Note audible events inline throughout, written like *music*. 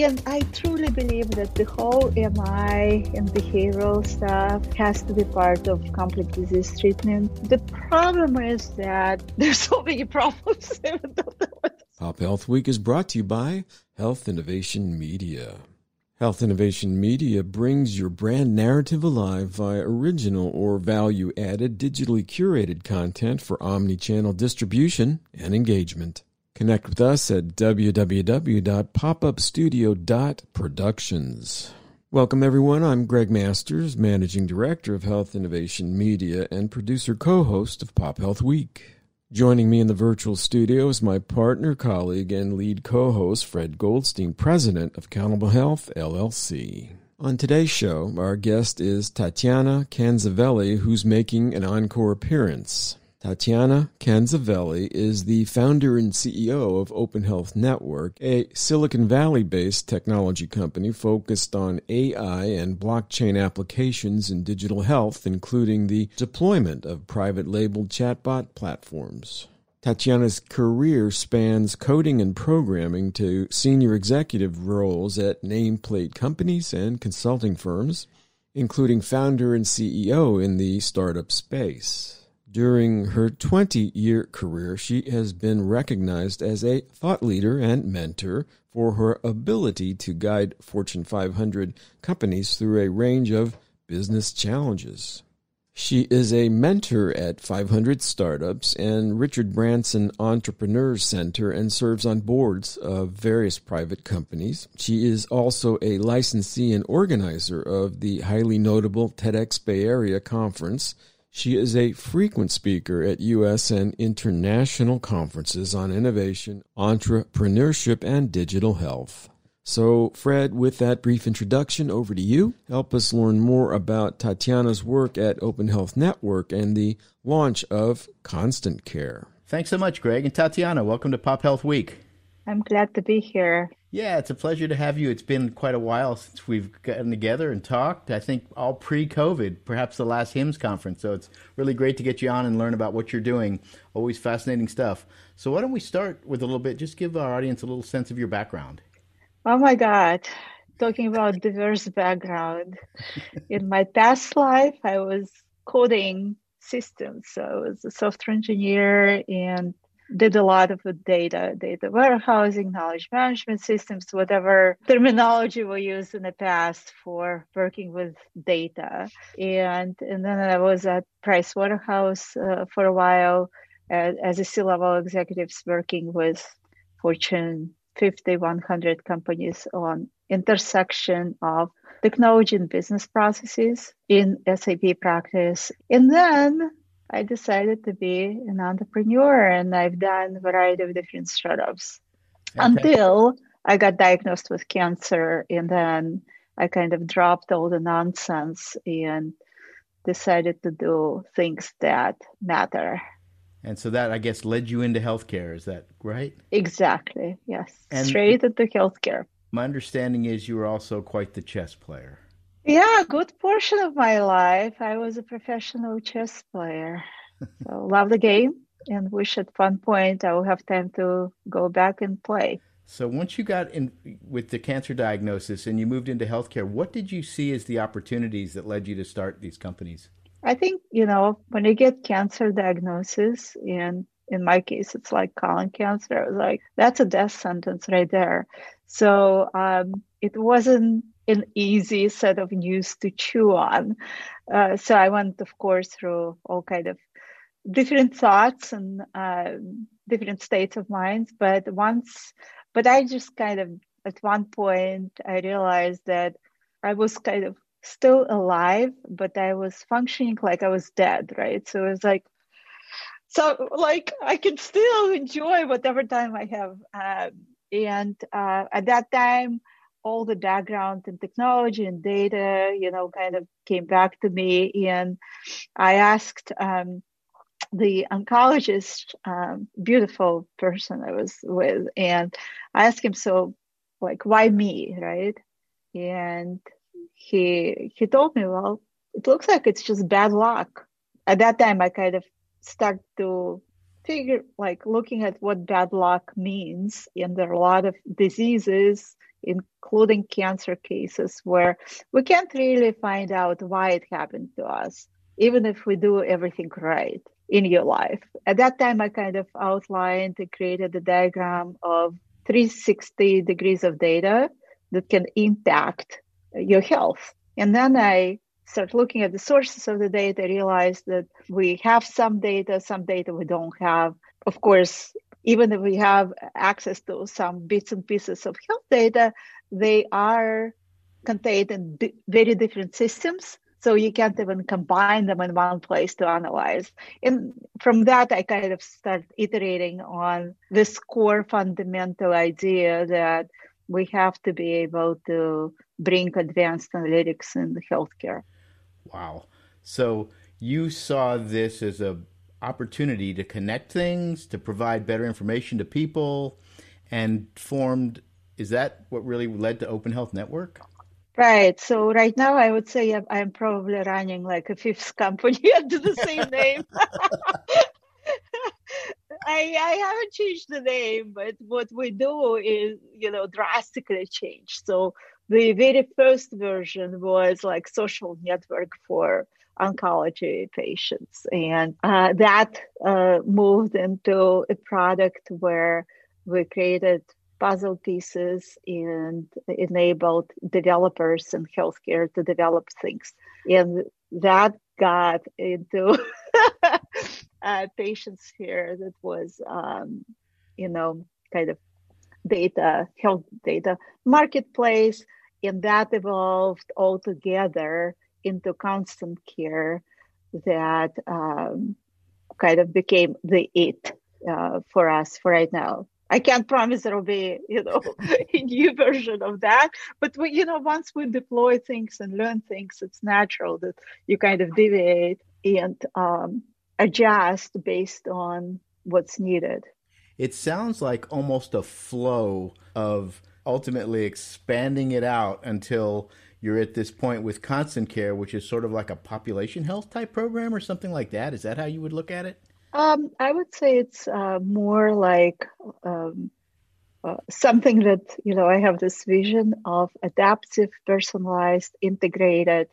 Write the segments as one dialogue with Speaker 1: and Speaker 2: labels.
Speaker 1: And I truly believe that the whole MI and behavioral stuff has to be part of complex disease treatment. The problem is that *laughs* there's so many problems. *laughs*
Speaker 2: Pop Health Week is brought to you by Health Innovation Media. Health Innovation Media brings your brand narrative alive via original or value added digitally curated content for omni channel distribution and engagement. Connect with us at www.popupstudio.productions. Welcome, everyone. I'm Greg Masters, Managing Director of Health Innovation Media and producer co host of Pop Health Week. Joining me in the virtual studio is my partner, colleague, and lead co host, Fred Goldstein, President of Accountable Health, LLC. On today's show, our guest is Tatyana Kanzaveli, who's making an encore appearance. Tatyana Kanzaveli is the founder and CEO of Open Health Network, a Silicon Valley based technology company focused on AI and blockchain applications in digital health, including the deployment of private labeled chatbot platforms. Tatyana's career spans coding and programming to senior executive roles at nameplate companies and consulting firms, including founder and CEO in the startup space. During her 20 year career, she has been recognized as a thought leader and mentor for her ability to guide Fortune 500 companies through a range of business challenges. She is a mentor at 500 Startups and Richard Branson Entrepreneurs Center and serves on boards of various private companies. She is also a licensee and organizer of the highly notable TEDx Bay Area Conference she is a frequent speaker at U.S. and international conferences on innovation, entrepreneurship, and digital health. So, Fred, with that brief introduction, over to you. Help us learn more about Tatyana's work at Open Health Network and the launch of Constant Care.
Speaker 3: Thanks so much, Greg. And Tatyana, welcome to Pop Health Week.
Speaker 1: I'm glad to be here.
Speaker 3: Yeah, it's a pleasure to have you. It's been quite a while since we've gotten together and talked. I think all pre COVID, perhaps the last HIMSS conference. So it's really great to get you on and learn about what you're doing. Always fascinating stuff. So why don't we start with a little bit, just give our audience a little sense of your background.
Speaker 1: Oh my God. Talking about diverse background. In my past life, I was coding systems. So I was a software engineer and did a lot of data, data warehousing, knowledge management systems, whatever terminology we used in the past for working with data. And, and then I was at Price Waterhouse uh, for a while as, as a C-level executives working with Fortune 50, 100 companies on intersection of technology and business processes in SAP practice. And then I decided to be an entrepreneur and I've done a variety of different startups okay. until I got diagnosed with cancer and then I kind of dropped all the nonsense and decided to do things that matter.
Speaker 3: And so that I guess led you into healthcare, is that right?
Speaker 1: Exactly. Yes. And Straight into healthcare.
Speaker 3: My understanding is you were also quite the chess player.
Speaker 1: Yeah, a good portion of my life, I was a professional chess player. *laughs* so love the game and wish at one point I will have time to go back and play.
Speaker 3: So once you got in with the cancer diagnosis and you moved into healthcare, what did you see as the opportunities that led you to start these companies?
Speaker 1: I think, you know, when you get cancer diagnosis and in my case it's like colon cancer, I was like, that's a death sentence right there. So um, it wasn't an easy set of news to chew on. Uh, so I went, of course, through all kind of different thoughts and uh, different states of mind. But once, but I just kind of at one point I realized that I was kind of still alive, but I was functioning like I was dead, right? So it was like, so like I can still enjoy whatever time I have. Um, and uh, at that time, all the background in technology and data, you know, kind of came back to me. And I asked um, the oncologist, um, beautiful person I was with, and I asked him, so like, why me, right? And he he told me, well, it looks like it's just bad luck. At that time, I kind of started to figure, like, looking at what bad luck means, and there are a lot of diseases including cancer cases where we can't really find out why it happened to us, even if we do everything right in your life. At that time, I kind of outlined and created a diagram of 360 degrees of data that can impact your health. And then I start looking at the sources of the data, realize that we have some data, some data we don't have. Of course, even if we have access to some bits and pieces of health data, they are contained in very different systems. So you can't even combine them in one place to analyze. And from that, I kind of start iterating on this core fundamental idea that we have to be able to bring advanced analytics in healthcare.
Speaker 3: Wow. So you saw this as a opportunity to connect things, to provide better information to people, and formed. Is that what really led to Open Health Network?
Speaker 1: Right. So right now, I would say I'm probably running like a fifth *laughs* company under the same name. *laughs* I, I haven't changed the name, but what we do is, you know, drastically changed. So the very first version was like social network for oncology patients. And uh, that uh, moved into a product where we created puzzle pieces and enabled developers and healthcare to develop things. And that got into *laughs* uh, patients here that was, um, you know, kind of data, health data marketplace. And that evolved all together into constant care that um, kind of became the it uh, for us for right now. I can't promise there will be, you know, *laughs* a new version of that. But we, you know, once we deploy things and learn things, it's natural that you kind of deviate and um, adjust based on what's needed.
Speaker 3: It sounds like almost a flow of ultimately expanding it out until you're at this point with constant care, which is sort of like a population health type program or something like that. Is that how you would look at it?
Speaker 1: Um, I would say it's uh, more like um, uh, something that, you know, I have this vision of adaptive, personalized, integrated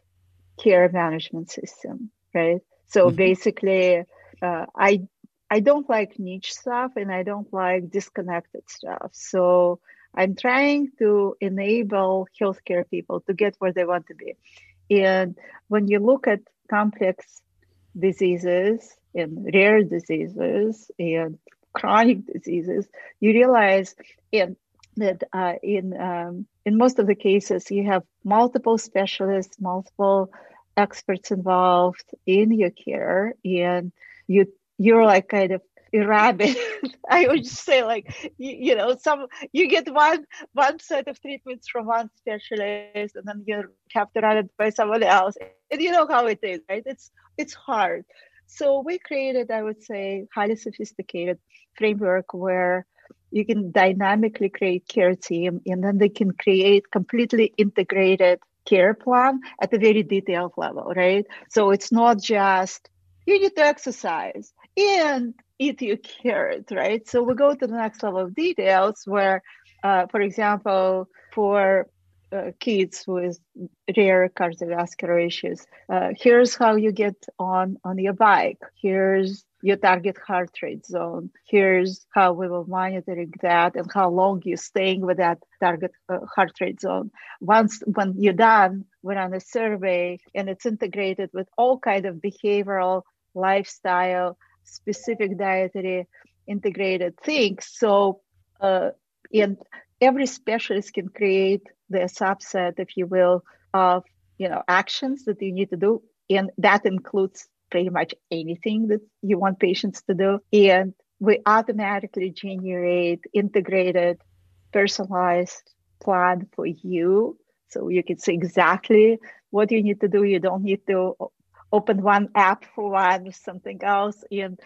Speaker 1: care management system, right? So mm-hmm. basically, uh, I I don't like niche stuff and I don't like disconnected stuff. So I'm trying to enable healthcare people to get where they want to be. And when you look at complex diseases and rare diseases and chronic diseases, you realize in, that uh, in um, in most of the cases you have multiple specialists, multiple experts involved in your care, and you you're like kind of rabbit. *laughs* I would just say like you, you, know some you get one one set of treatments from one specialist, and then you have to run it by someone else, and you know how it is, right? It's it's hard. So we created, I would say, highly sophisticated framework where you can dynamically create care team, and then they can create completely integrated care plan at a very detailed level, right? So it's not just you need to exercise and eat your carrot, right? So we go to the next level of details where, uh, for example, for uh, kids with rare cardiovascular issues, uh, here's how you get on on your bike. Here's your target heart rate zone. Here's how we will monitoring that and how long you're staying with that target uh, heart rate zone. Once when you're done, we run a survey and it's integrated with all kind of behavioral, lifestyle, specific dietary integrated things. So, uh, and every specialist can create the subset, if you will, of you know actions that you need to do, and that includes pretty much anything that you want patients to do. And we automatically generate integrated, personalized plan for you. So you can see exactly what you need to do. You don't need to open one app for *laughs* one, something else, and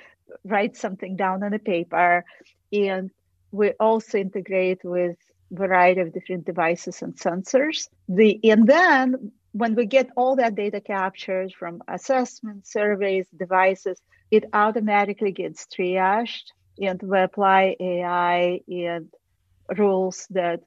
Speaker 1: write something down on a paper. And we also integrate with variety of different devices and sensors. The and then when we get all that data captured from assessment, surveys, devices, it automatically gets triaged and we apply AI and rules that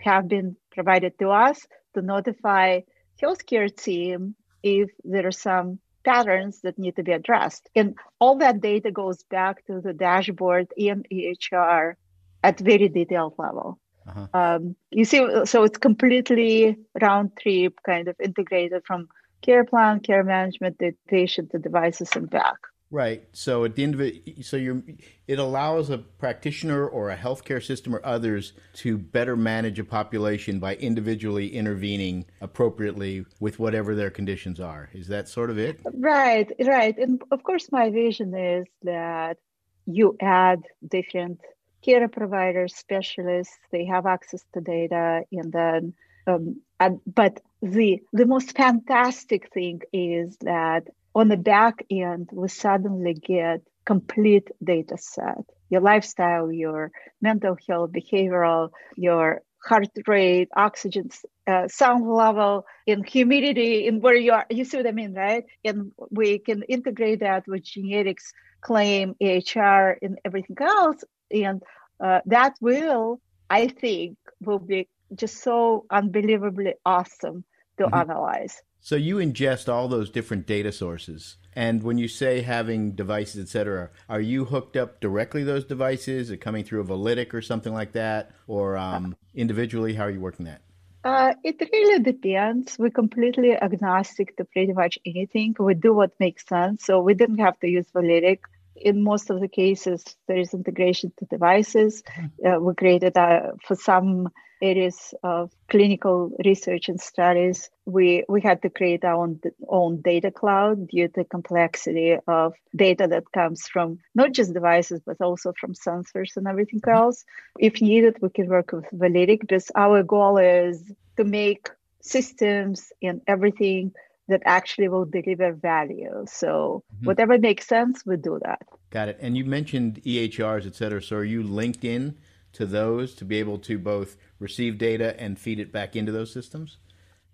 Speaker 1: have been provided to us to notify healthcare team if there are some patterns that need to be addressed. And all that data goes back to the dashboard in EHR at very detailed level. Uh-huh. Um, you see, so it's completely round trip kind of integrated from care plan, care management, the patient, the devices, and back.
Speaker 3: Right. So at the end of it, so you're, it allows a practitioner or a healthcare system or others to better manage a population by individually intervening appropriately with whatever their conditions are. Is that sort of it?
Speaker 1: Right. Right. And of course, my vision is that you add different care providers, specialists. They have access to data, and then. Um, and, but the the most fantastic thing is that on the back end, we suddenly get complete data set. Your lifestyle, your mental health, behavioral, your heart rate, oxygen, uh, sound level, in humidity, in where you are. You see what I mean, right? And we can integrate that with genetics, claim, EHR, and everything else. And uh, that will, I think, will be just so unbelievably awesome to mm-hmm. analyze.
Speaker 3: So you ingest all those different data sources. And when you say having devices, et cetera, are you hooked up directly those devices? Are coming through a Validic or something like that? Or um, individually, how are you working that?
Speaker 1: Uh, it really depends. We're completely agnostic to pretty much anything. We do what makes sense. So we didn't have to use Validic. In most of the cases, there is integration to devices. Mm-hmm. Uh, we created uh, for some areas of clinical research and studies, we, we had to create our own, own data cloud due to complexity of data that comes from not just devices, but also from sensors and everything mm-hmm. else. If needed, we can work with Validic because our goal is to make systems and everything that actually will deliver value. So mm-hmm. whatever makes sense, we do that.
Speaker 3: Got it. And you mentioned EHRs, et cetera. So are you linked in to those to be able to both receive data and feed it back into those systems?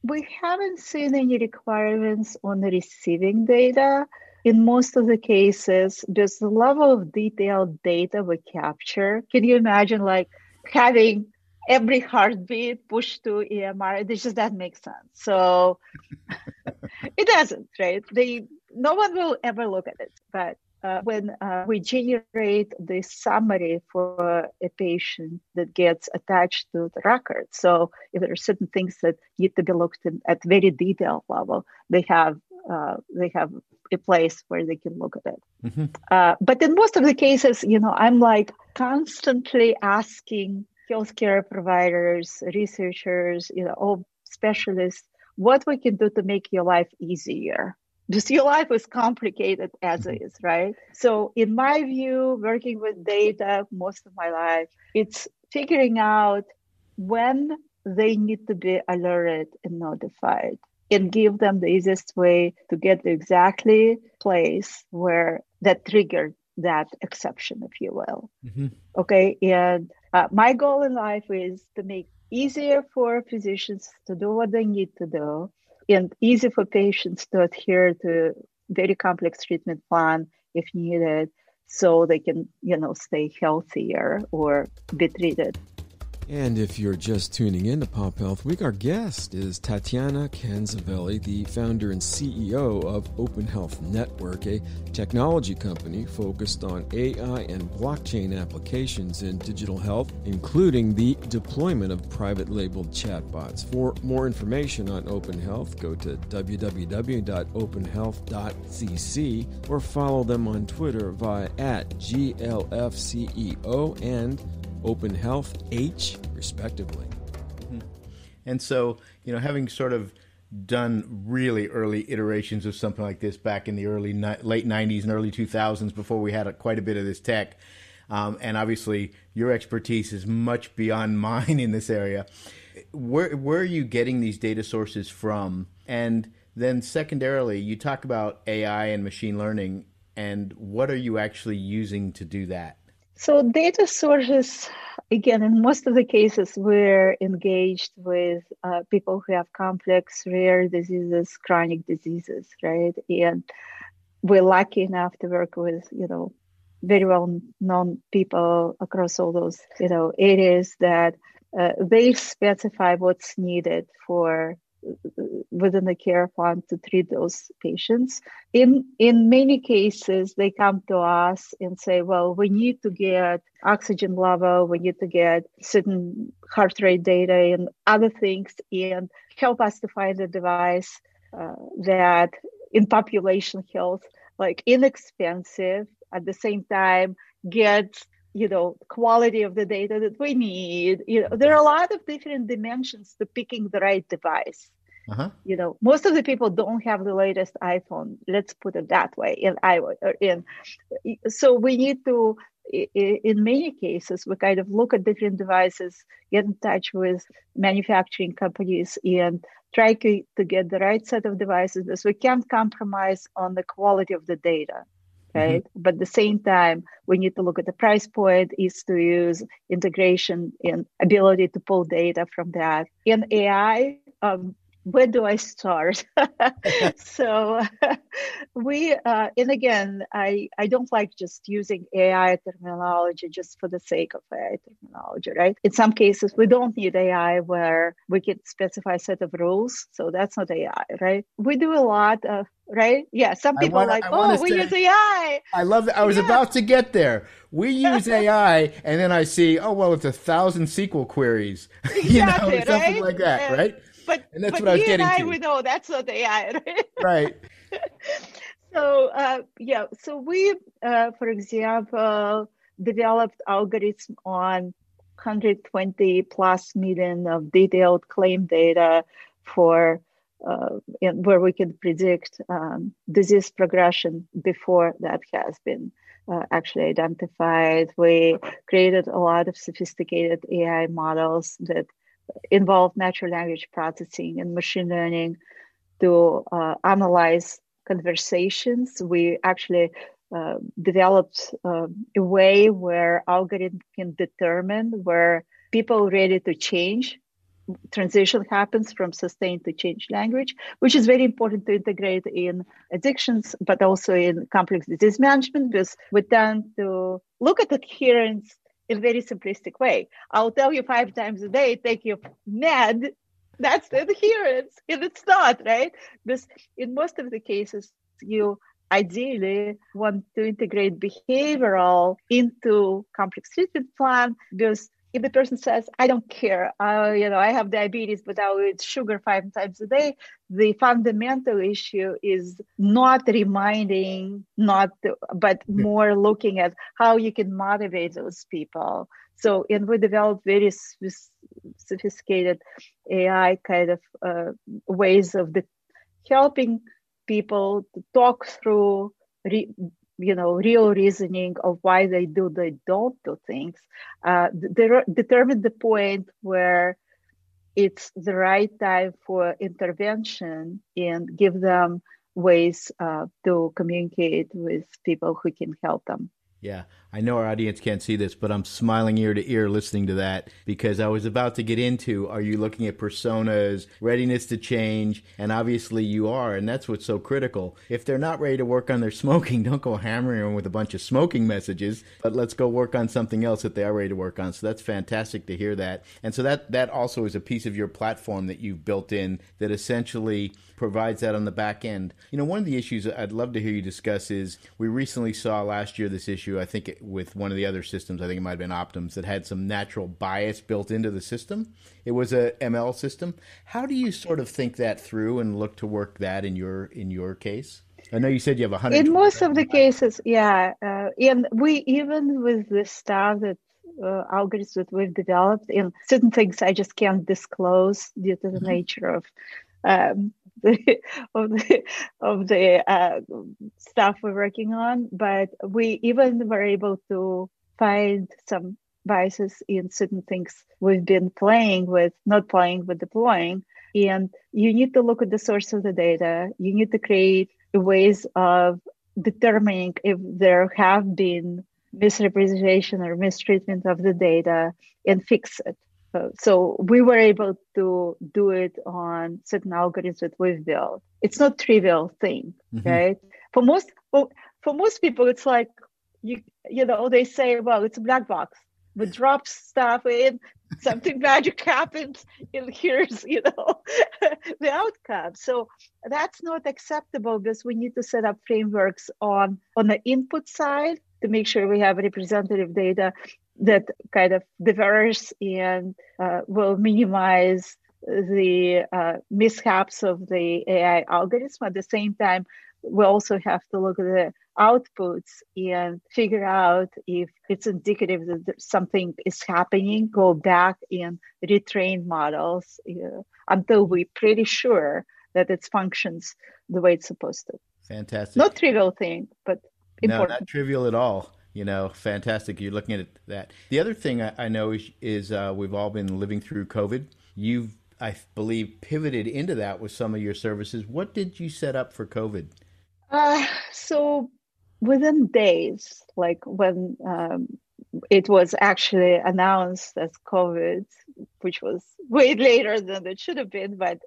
Speaker 1: We haven't seen any requirements on receiving data. In most of the cases, there's the level of detailed data we capture. Can you imagine like having every heartbeat pushed to EMR? It just doesn't make sense. So *laughs* it doesn't, right? They no one will ever look at it, but uh, when uh, we generate the summary for a patient that gets attached to the record. So if there are certain things that need to be looked at at very detailed level, they have uh, they have a place where they can look at it. Mm-hmm. Uh, but in most of the cases, you know, I'm like constantly asking healthcare providers, researchers, you know, all specialists, what we can do to make your life easier just your life is complicated as mm-hmm. is, right? So, in my view, working with data most of my life, it's figuring out when they need to be alerted and notified and give them the easiest way to get the exactly place where that triggered that exception, if you will. Mm-hmm. Okay. And uh, my goal in life is to make easier for physicians to do what they need to do and easy for patients to adhere to very complex treatment plan if needed so they can you know stay healthier or be treated
Speaker 2: and if you're just tuning in to Pop Health Week, our guest is Tatyana Kanzaveli, the founder and CEO of Open Health Network, a technology company focused on AI and blockchain applications in digital health, including the deployment of private labeled chatbots. For more information on Open Health, go to www.openhealth.cc or follow them on Twitter via at GLFCEO and Open Health H, respectively. Mm-hmm.
Speaker 3: And so, you know, having sort of done really early iterations of something like this back in the early late 90s and early 2000s before we had a, quite a bit of this tech. Um, and obviously, your expertise is much beyond *laughs* mine in this area. Where where are you getting these data sources from? And then secondarily, you talk about AI and machine learning, and what are you actually using to do that?
Speaker 1: So data sources, again, in most of the cases, we're engaged with uh, people who have complex, rare diseases, chronic diseases, right? And we're lucky enough to work with, you know, very well known people across all those, you know, areas that uh, they specify what's needed for within the care plan to treat those patients. In in many cases, they come to us and say, "Well, we need to get oxygen level, we need to get certain heart rate data and other things, and help us to find a device uh, that in population health, like inexpensive, at the same time gets." you know quality of the data that we need you know there are a lot of different dimensions to picking the right device uh-huh. You know, most of the people don't have the latest iPhone. Let's put it that way. In Iowa, in so we need to. In many cases, we kind of look at different devices, get in touch with manufacturing companies, and try to, to get the right set of devices because we can't compromise on the quality of the data right? Mm-hmm. But at the same time, we need to look at the price point, is to use integration and ability to pull data from that. In AI, um, where do I start? *laughs* *laughs* so we, uh, and again, I, I don't like just using AI terminology just for the sake of AI terminology, right? In some cases, we don't need AI where we can specify a set of rules. So that's not AI, right? We do a lot of, right? Yeah. Some people wanna, are like, oh, we say, use AI.
Speaker 3: I love that. I was yeah. about to get there. We *laughs* use AI, and then I see, oh, well, it's a thousand SQL queries,
Speaker 1: exactly, you know, something
Speaker 3: right? like that,
Speaker 1: and,
Speaker 3: right?
Speaker 1: But and that's but what I was getting and I, to. We know that's what they are. *laughs*
Speaker 3: right.
Speaker 1: so uh, yeah, so we, uh, for example, developed algorithm on 120 plus million of detailed claim data for uh, in, where we can predict um, disease progression before that has been uh, actually identified. We created a lot of sophisticated AI models that involve natural language processing and machine learning to uh, analyze conversations. We actually uh, developed uh, a way where algorithm can determine where people ready to change transition happens from sustained to change language, which is very important to integrate in addictions, but also in complex disease management because we tend to look at adherence in very simplistic way. I'll tell you five times a day, take your med. That's the adherence, and it's not right. Because in most of the cases, you ideally want to integrate behavioral into complex treatment plan because if the person says, I don't care, uh, you know, I have diabetes, but I'll eat sugar five times a day, the fundamental issue is not reminding, not, but more looking at how you can motivate those people. So, and we developed very sophisticated AI kind of uh, ways of the, helping people to talk through re- you know real reasoning of why they do they don't do things uh, determine the point where it's the right time for intervention and give them ways uh, to communicate with people who can help them.
Speaker 3: Yeah, I know our audience can't see this, but I'm smiling ear to ear listening to that because I was about to get into are you looking at personas, readiness to change? And obviously you are, and that's what's so critical. If they're not ready to work on their *laughs* smoking, don't go hammering them with a bunch of smoking messages, but let's go work on something else that they are ready to work on. So that's fantastic to hear that. And so that, that also is a piece of your platform that you've built in that essentially provides that on the back end. You know, one of the issues I'd love to hear you discuss is we recently saw last year this issue, I think with one of the other systems, I think it might have been Optums, that had some natural bias built into the system. It was a ML system. How do you sort of think that through and look to work that in your in your case? I know you said you have a hundred.
Speaker 1: In most of the cases, yeah, uh, and we even with the stuff that uh, algorithms that we've developed in certain things I just can't disclose due to the mm-hmm. nature of um, the *laughs* of the of the uh, stuff we're working on, but we even were able to find some biases in certain things we've been playing with, not playing with deploying. And you need to look at the source of the data. You need to create ways of determining if there have been misrepresentation or mistreatment of the data and fix it. Uh, so we were able to do it on certain algorithms that we've built. It's not trivial thing, mm-hmm. right? For most for, for most people, it's like you you know they say, well, it's a black box. we drop stuff in, *laughs* something magic happens, and here's you know *laughs* the outcome. So that's not acceptable because we need to set up frameworks on on the input side to make sure we have representative data that kind of diverse and uh, will minimize the uh, mishaps of the AI algorithm. At the same time, we also have to look at the outputs and figure out if it's indicative that something is happening, go back and retrain models uh, until we're pretty sure that it functions the way it's supposed to.
Speaker 3: Fantastic.
Speaker 1: Not trivial thing, but important.
Speaker 3: No, not trivial at all. You know, fantastic. You're looking at that. The other thing I, know is, is uh, we've all been living through COVID. You've, I believe, pivoted into that with some of your services. What did you set up for COVID?
Speaker 1: Uh, so within days, like when um, it was actually announced as COVID, which was *laughs* way later than it should have been, but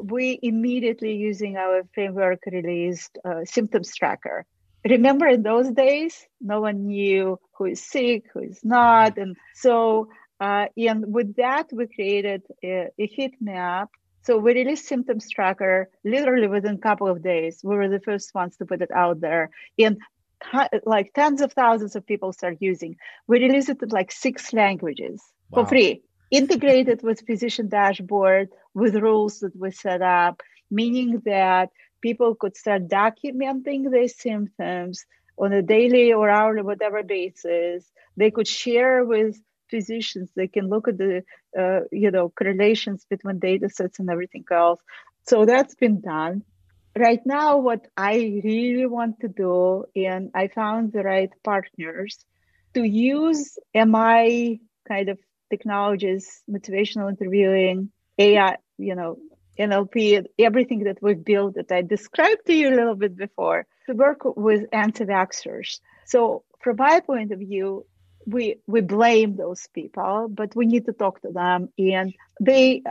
Speaker 1: we immediately using our framework released uh, symptoms tracker. Remember in those days, no one knew who is sick, who is not. And so, uh, and with that, we created a, a heat map so we released symptoms tracker literally within a couple of days. We were the first ones to put it out there. And like tens of thousands of people start using. We released it in like six languages wow. for free, integrated with physician dashboard with rules that we set up, meaning that people could start documenting their symptoms on a daily or hourly, whatever basis. They could share with physicians. They can look at the, uh, you know, correlations between data sets and everything else. So that's been done right now what i really want to do and i found the right partners to use mi kind of technologies motivational interviewing ai you know nlp everything that we've built that i described to you a little bit before to work with anti-vaxxers so from my point of view we we blame those people but we need to talk to them and they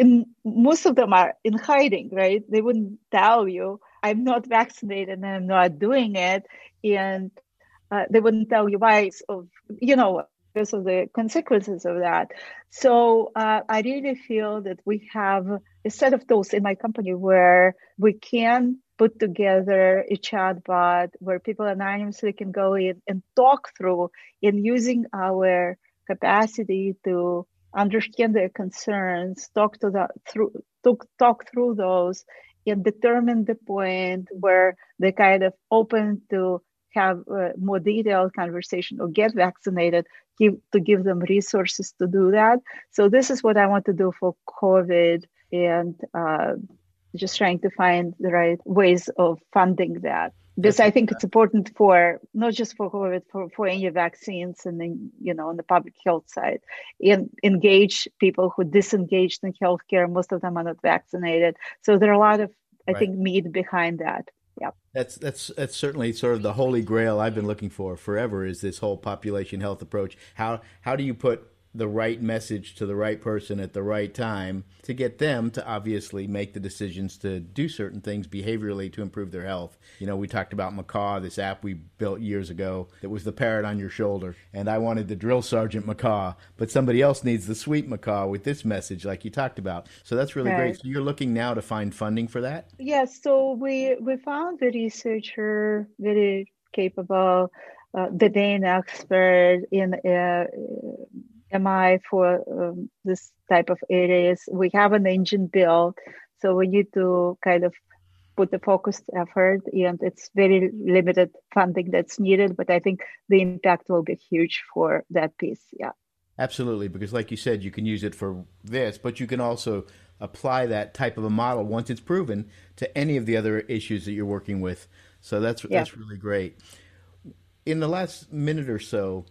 Speaker 1: in most of them are in hiding, right? They wouldn't tell you, I'm not vaccinated and I'm not doing it. And uh, they wouldn't tell you why, of, you know, because of the consequences of that. So uh, I really feel that we have a set of tools in my company where we can put together a chatbot where people anonymously can go in and talk through in using our capacity to understand their concerns, talk to the through talk, talk through those, and determine the point where they're kind of open to have a more detailed conversation or get vaccinated give, to give them resources to do that so this is what i want to do for covid and uh, just trying to find the right ways of funding that because I think it's important for not just for COVID, for, for any vaccines and then, you know, on the public health side, and engage people who disengaged in healthcare. Most of them are not vaccinated. So there are a lot of, I right. think, meat behind that. Yeah.
Speaker 3: That's that's that's certainly sort of the holy grail I've been looking for forever is this whole population health approach. How how do you put the right message to the right person at the right time to get them to obviously make the decisions to do certain things behaviorally to improve their health. You know, we talked about Macaw, this app we built years ago that was the parrot on your shoulder. And I wanted the drill sergeant Macaw, but somebody else needs the sweet Macaw with this message, like you talked about. So that's really right. great. So you're looking now to find funding for that?
Speaker 1: Yes. So we, we found a researcher very capable, uh, the domain expert in uh, MI for um, this type of areas. We have an engine built, so we need to kind of put the focused effort, and it's very limited funding that's needed. But I think the impact will be huge for that piece. Yeah.
Speaker 3: Absolutely, because like you said, you can use it for this, but you can also apply that type of a model once it's proven to any of the other issues that you're working with. So that's yeah. that's really great. In the last minute or so,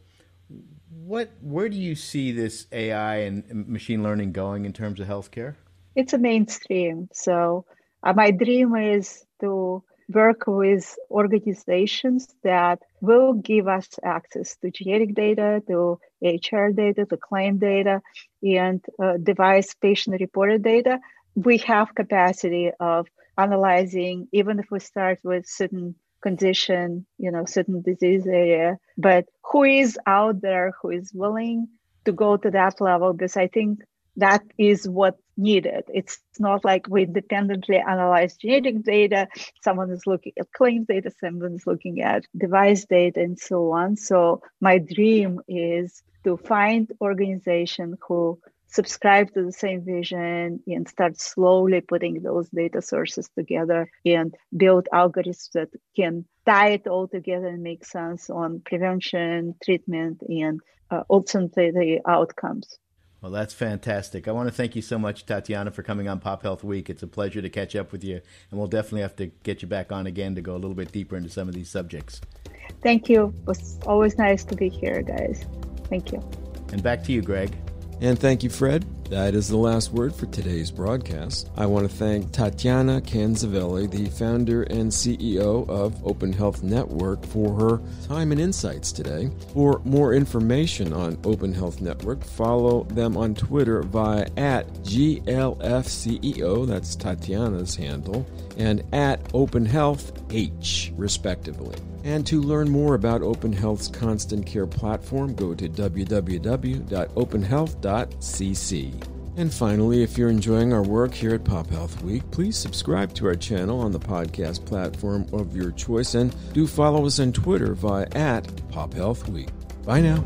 Speaker 3: what where do you see this AI and machine learning going in terms of healthcare?
Speaker 1: It's a mainstream. So uh, my dream is to work with organizations that will give us access to genetic data, to HR data, to claim data, and uh, device patient reported data. We have capacity of analyzing, even if we start with certain condition, you know, certain disease area, but who is out there who is willing to go to that level? Because I think that is what needed. It's not like we independently analyze genetic data. Someone is looking at claims data, someone is looking at device data and so on. So my dream is to find organization who subscribe to the same vision and start slowly putting those data sources together and build algorithms that can tie it all together and make sense on prevention, treatment, and uh, ultimately the outcomes.
Speaker 3: Well, that's fantastic. I want to thank you so much, Tatyana, for coming on Pop Health Week. It's a pleasure to catch up with you, and we'll definitely have to get you back on again to go a little bit deeper into some of these subjects.
Speaker 1: Thank you. It was always nice to be here, guys. Thank you.
Speaker 3: And back to you, Greg.
Speaker 2: And thank you, Fred. That is the last word for today's broadcast. I want to thank Tatyana Kanzaveli, the founder and CEO of Open Health Network, for her time and insights today. For more information on Open Health Network, follow them on Twitter via at GLFCEO, that's Tatyana's handle, and at Open Health H, respectively. And to learn more about Open Health's Constant Care platform, go to www.openhealth.cc. And finally, if you're enjoying our work here at Pop Health Week, please subscribe to our channel on the podcast platform of your choice and do follow us on Twitter via at Pop Health Week. Bye now.